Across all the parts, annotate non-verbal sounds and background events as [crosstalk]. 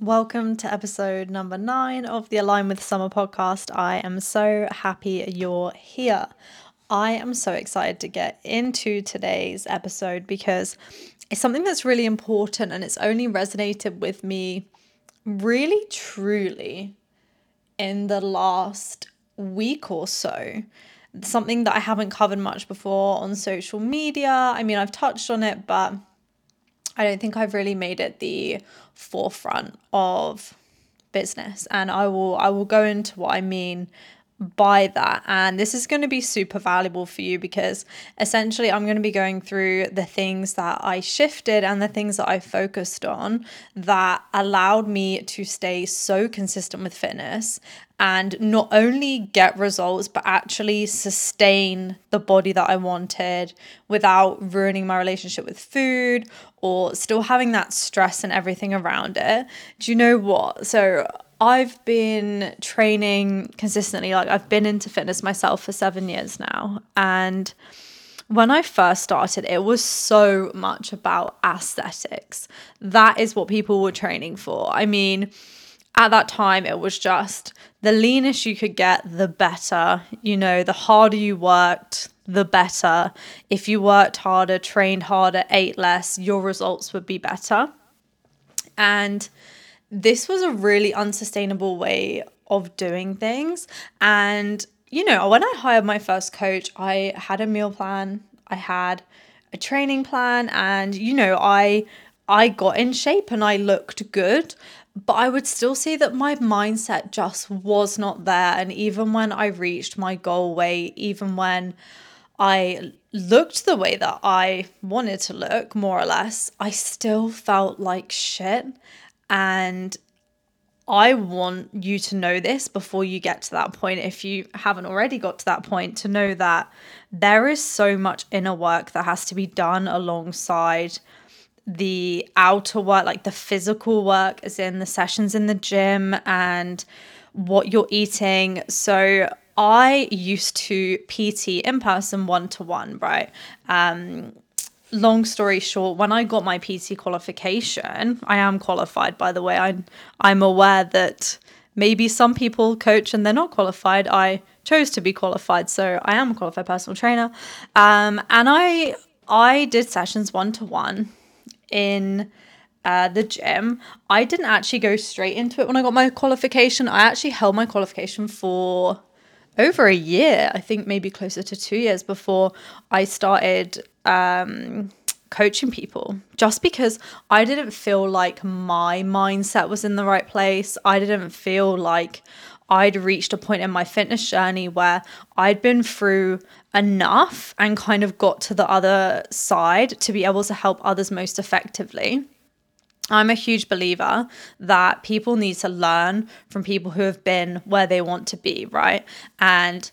Welcome to episode number nine of the Align with Sommar podcast. I am so happy you're here. I am so excited to get into today's episode because it's something that's really important and it's only resonated with me really truly in the last week or so. Something that I haven't covered much before on social media. I mean, I've touched on it, but I don't think I've really made it the forefront of business. And I will I will go into what I mean by that. And this is going to be super valuable for you because essentially I'm going to be going through the things that I shifted and the things that I focused on that allowed me to stay so consistent with fitness and not only get results but actually sustain the body that I wanted without ruining my relationship with food or still having that stress and everything around it. Do you know what? So I've been training consistently. Like I've been into fitness myself for seven years now. And when I first started, it was so much about aesthetics. That is what people were training for. I mean, at that time, it was just the leanest you could get, the better. You know, the harder you worked, the better. If you worked harder, trained harder, ate less, your results would be better. And this was a really unsustainable way of doing things. And, you know, when I hired my first coach, I had a meal plan, I had a training plan, and, you know, I. I got in shape and I looked good, but I would still say that my mindset just was not there. And even when I reached my goal weight, even when I looked the way that I wanted to look, more or less, I still felt like shit. And I want you to know this before you get to that point. If you haven't already got to that point, to know that there is so much inner work that has to be done alongside the outer work, like the physical work, as in the sessions in the gym and what you're eating. So, I used to PT in person one to one, right? Um, long story short, when I got my PT qualification, I am qualified, by the way. I'm, I'm aware that maybe some people coach and they're not qualified. I chose to be qualified, so I am a qualified personal trainer. Um, and I I did sessions one to one in uh, the gym. I didn't actually go straight into it when I got my qualification. I actually held my qualification for over a year, I think maybe closer to two years before I started um, coaching people just because I didn't feel like my mindset was in the right place. I didn't feel like I'd reached a point in my fitness journey where I'd been through enough and kind of got to the other side to be able to help others most effectively. I'm a huge believer that people need to learn from people who have been where they want to be, right? And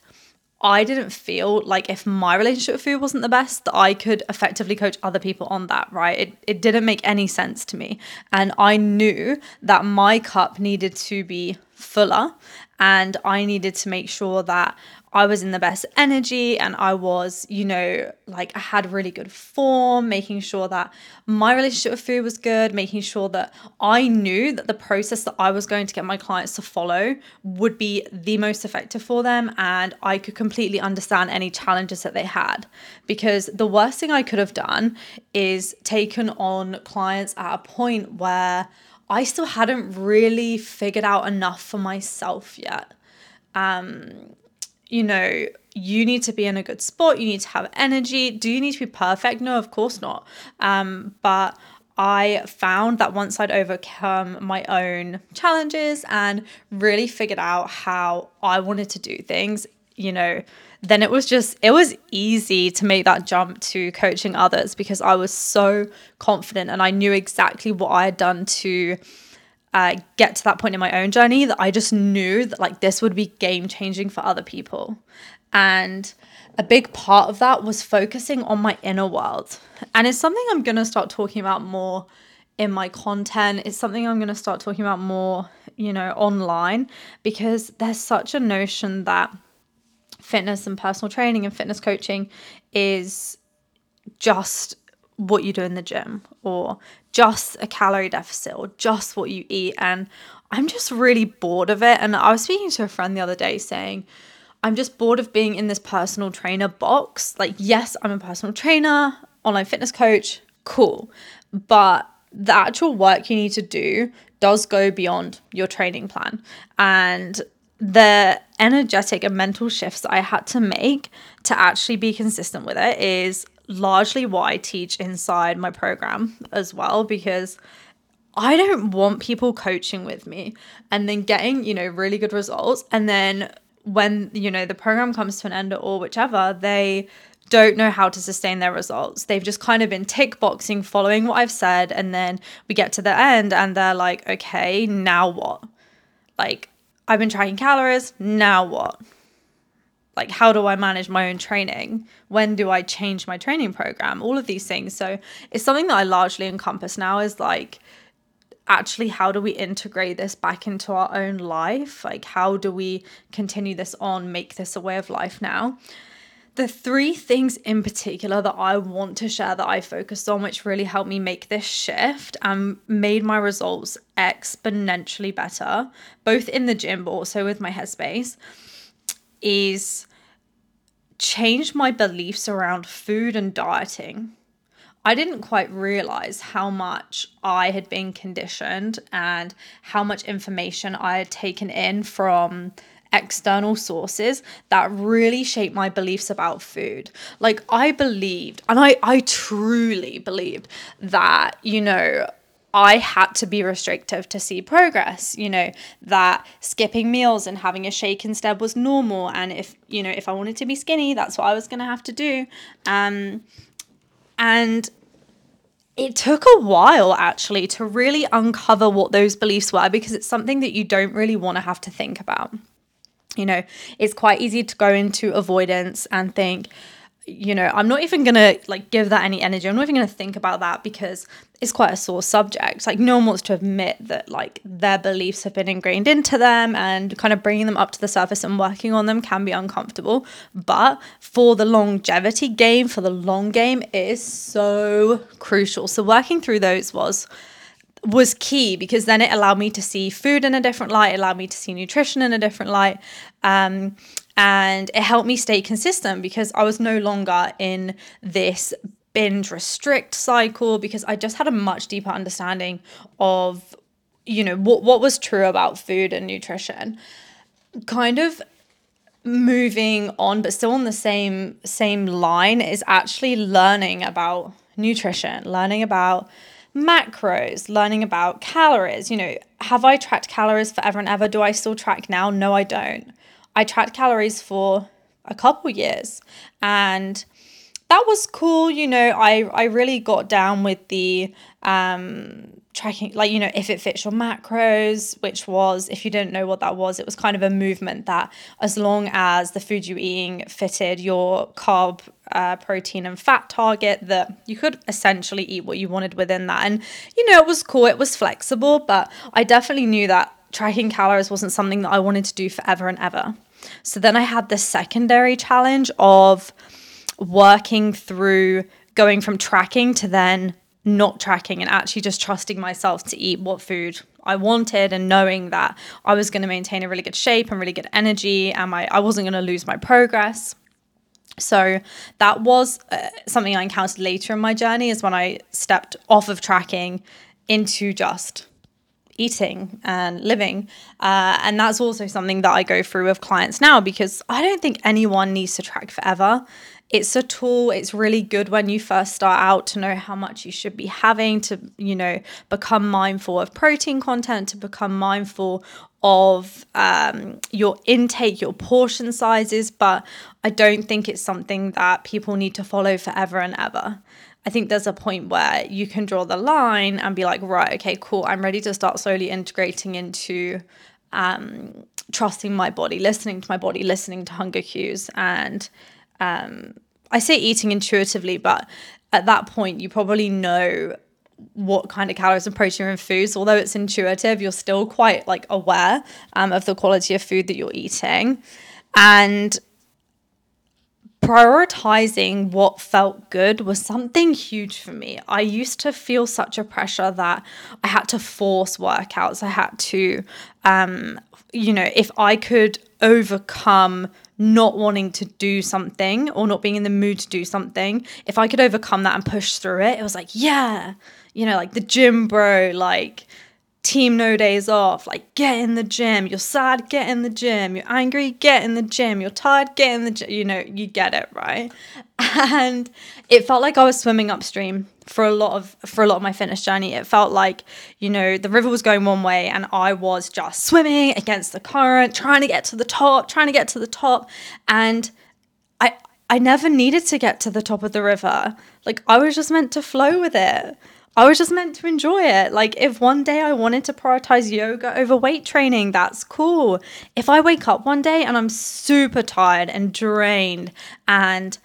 I didn't feel like if my relationship with food wasn't the best, that I could effectively coach other people on that, right? It, it didn't make any sense to me. And I knew that my cup needed to be fuller and I needed to make sure that I was in the best energy and I was, you know, like I had really good form, making sure that my relationship with food was good, making sure that I knew that the process that I was going to get my clients to follow would be the most effective for them and I could completely understand any challenges that they had. Because the worst thing I could have done is taken on clients at a point where I still hadn't really figured out enough for myself yet. Um, you know, you need to be in a good spot, you need to have energy. Do you need to be perfect? No, of course not. Um, but I found that once I'd overcome my own challenges and really figured out how I wanted to do things, you know, then it was just, it was easy to make that jump to coaching others because I was so confident and I knew exactly what I had done to uh, get to that point in my own journey that I just knew that like this would be game changing for other people. And a big part of that was focusing on my inner world. And it's something I'm going to start talking about more in my content. It's something I'm going to start talking about more, you know, online because there's such a notion that fitness and personal training and fitness coaching is just what you do in the gym or just a calorie deficit or just what you eat. And I'm just really bored of it. And I was speaking to a friend the other day saying, I'm just bored of being in this personal trainer box. Like, yes, I'm a personal trainer, online fitness coach, cool. But the actual work you need to do does go beyond your training plan. And the energetic and mental shifts I had to make to actually be consistent with it is largely what I teach inside my program as well because I don't want people coaching with me and then getting, you know, really good results and then when, you know, the program comes to an end or whichever, they don't know how to sustain their results. They've just kind of been tick boxing, following what I've said, and then we get to the end and they're like, okay, now what? Like, I've been tracking calories, now what? Like, how do I manage my own training? When do I change my training program? All of these things. So, it's something that I largely encompass now is like, actually how do we integrate this back into our own life like how do we continue this on make this a way of life now the three things in particular that I want to share that I focused on, which really helped me make this shift and made my results exponentially better, both in the gym but also with my headspace, is change my beliefs around food and dieting. I didn't quite realize how much I had been conditioned and how much information I had taken in from external sources that really shaped my beliefs about food. Like I believed, and I I truly believed that, you know, I had to be restrictive to see progress, you know, that skipping meals and having a shake instead was normal. And if, you know, if I wanted to be skinny, that's what I was going to have to do. Um, and it took a while actually to really uncover what those beliefs were because it's something that you don't really want to have to think about you know, it's quite easy to go into avoidance and think, you know, I'm not even gonna like give that any energy. I'm not even gonna think about that because it's quite a sore subject. Like no one wants to admit that like their beliefs have been ingrained into them and kind of bringing them up to the surface and working on them can be uncomfortable. But for the longevity game, for the long game, it is so crucial. So working through those was was key because then it allowed me to see food in a different light, allowed me to see nutrition in a different light. Um, and it helped me stay consistent because I was no longer in this binge restrict cycle because I just had a much deeper understanding of, you know, what, what was true about food and nutrition. Kind of moving on, but still on the same same line is actually learning about nutrition, learning about macros, learning about calories. You know, have I tracked calories forever and ever? Do I still track now? No, I don't. I tracked calories for a couple years and that was cool. You know, I, I really got down with the um, tracking like you know if it fits your macros which was if you didn't know what that was it was kind of a movement that as long as the food you're eating fitted your carb uh, protein and fat target that you could essentially eat what you wanted within that and you know it was cool it was flexible but i definitely knew that tracking calories wasn't something that i wanted to do forever and ever so then i had this secondary challenge of working through going from tracking to then not tracking and actually just trusting myself to eat what food I wanted and knowing that I was going to maintain a really good shape and really good energy and my I wasn't going to lose my progress. So that was uh, something I encountered later in my journey is when I stepped off of tracking into just eating and living. Uh, and that's also something that I go through with clients now because I don't think anyone needs to track forever it's a tool it's really good when you first start out to know how much you should be having to you know become mindful of protein content to become mindful of um, your intake your portion sizes but i don't think it's something that people need to follow forever and ever I think there's a point where you can draw the line and be like, right, okay, cool. I'm ready to start slowly integrating into um, trusting my body, listening to my body, listening to hunger cues, and um, I say eating intuitively, but at that point, you probably know what kind of calories and protein are in foods. Although it's intuitive, you're still quite like aware um, of the quality of food that you're eating. And prioritizing what felt good was something huge for me. I used to feel such a pressure that I had to force workouts. I had to, um, you know, if I could overcome not wanting to do something or not being in the mood to do something, if I could overcome that and push through it, it was like, yeah, you know, like the gym bro, like team no days off like get in the gym you're sad get in the gym you're angry get in the gym you're tired get in the gym you know you get it right? [laughs] And it felt like i was swimming upstream for a lot of for a lot of my fitness journey it felt like you know the river was going one way and i was just swimming against the current trying to get to the top trying to get to the top and i i never needed to get to the top of the river like i was just meant to flow with it I was just meant to enjoy it. Like, if one day I wanted to prioritize yoga over weight training, that's cool. If I wake up one day and I'm super tired and drained and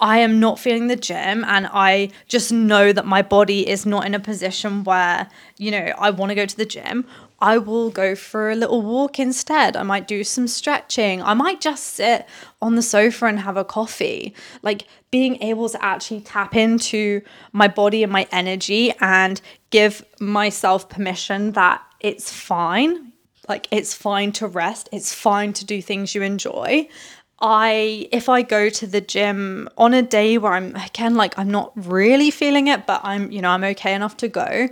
I am not feeling the gym and I just know that my body is not in a position where, you know, I want to go to the gym, I will go for a little walk instead. I might do some stretching. I might just sit on the sofa and have a coffee. Like being able to actually tap into my body and my energy and give myself permission that it's fine. Like it's fine to rest, it's fine to do things you enjoy. I if I go to the gym on a day where I'm again like I'm not really feeling it, but I'm you know, I'm okay enough to go,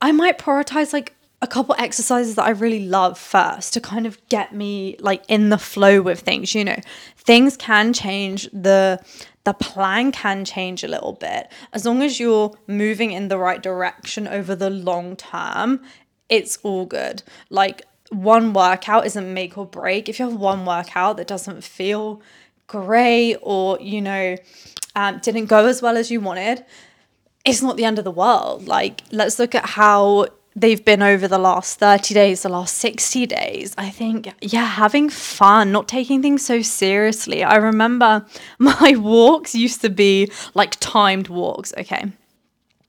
I might prioritize like a couple exercises that I really love first to kind of get me like in the flow with things, you know. Things can change the the plan can change a little bit. As long as you're moving in the right direction over the long term, it's all good. Like one workout isn't make or break. If you have one workout that doesn't feel great or, you know, um, didn't go as well as you wanted, it's not the end of the world. Like, let's look at how they've been over the last 30 days, the last 60 days. I think, yeah, having fun, not taking things so seriously. I remember [laughs] my walks used to be like timed walks, okay?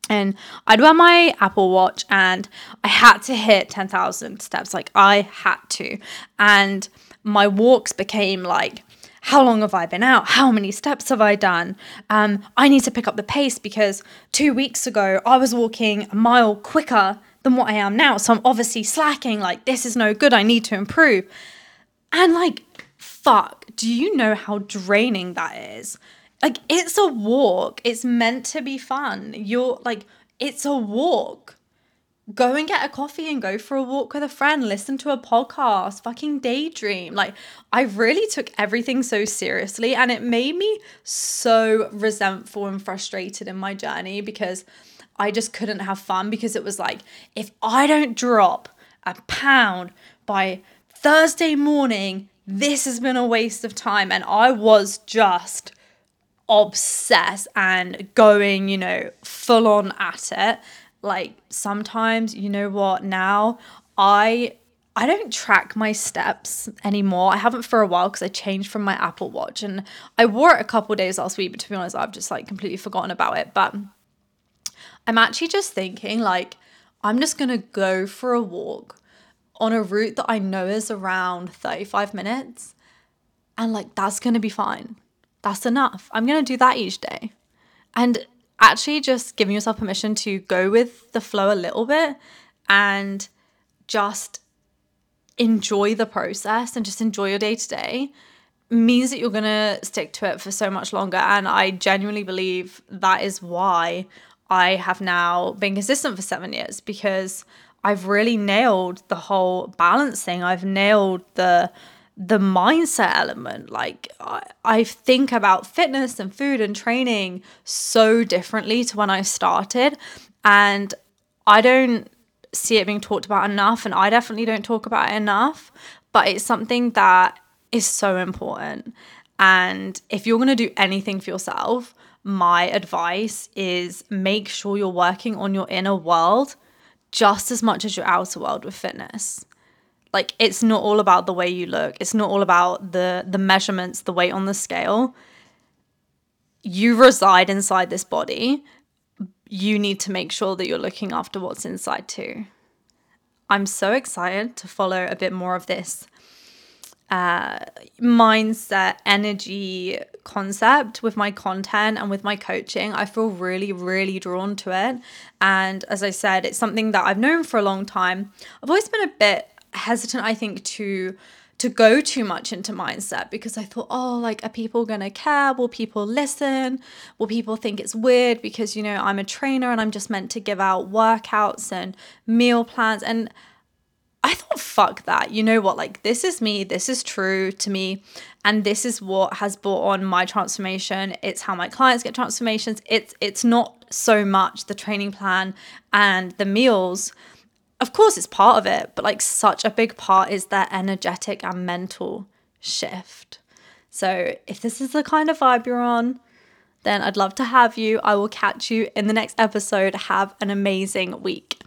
And I'd wear my Apple Watch and I had to hit 10,000 steps. Like, I had to. And my walks became like, how long have I been out? How many steps have I done? Um, I need to pick up the pace because two weeks ago I was walking a mile quicker than what I am now. So I'm obviously slacking. Like, this is no good. I need to improve. And like, fuck, do you know how draining that is? Like, it's a walk. It's meant to be fun. You're like, it's a walk. Go and get a coffee and go for a walk with a friend, listen to a podcast, fucking daydream. Like, I really took everything so seriously and it made me so resentful and frustrated in my journey because I just couldn't have fun because it was like, if I don't drop a pound by Thursday morning, this has been a waste of time. And I was just obsessed and going, you know, full on at it. Like sometimes, you know what, now I I don't track my steps anymore. I haven't for a while because I changed from my Apple Watch and I wore it a couple days last week, but to be honest, I've just like completely forgotten about it. But I'm actually just thinking like I'm just going to go for a walk on a route that I know is around 35 minutes and like that's going to be fine. That's enough. I'm going to do that each day. And actually just giving yourself permission to go with the flow a little bit and just enjoy the process and just enjoy your day to day means that you're going to stick to it for so much longer and I genuinely believe that is why I have now been consistent for seven years because I've really nailed the whole balancing. I've nailed the the mindset element. Like I, I think about fitness and food and training so differently to when I started. And I don't see it being talked about enough. And I definitely don't talk about it enough. But it's something that is so important. And if you're going to do anything for yourself, my advice is make sure you're working on your inner world just as much as your outer world with fitness. Like it's not all about the way you look. It's not all about the the measurements, the weight on the scale. You reside inside this body. You need to make sure that you're looking after what's inside too. I'm so excited to follow a bit more of this uh, mindset, energy concept with my content and with my coaching. I feel really, really drawn to it. And as I said, it's something that I've known for a long time. I've always been a bit hesitant, I think, to to go too much into mindset because I thought, oh, like, are people gonna care? Will people listen? Will people think it's weird because, you know, I'm a trainer and I'm just meant to give out workouts and meal plans? And I thought, fuck that. You know what? Like, this is me. This is true to me. And this is what has brought on my transformation. It's how my clients get transformations. It's it's not so much the training plan and the meals. Of course, it's part of it, but like such a big part is that energetic and mental shift. So, if this is the kind of vibe you're on, then I'd love to have you. I will catch you in the next episode. Have an amazing week.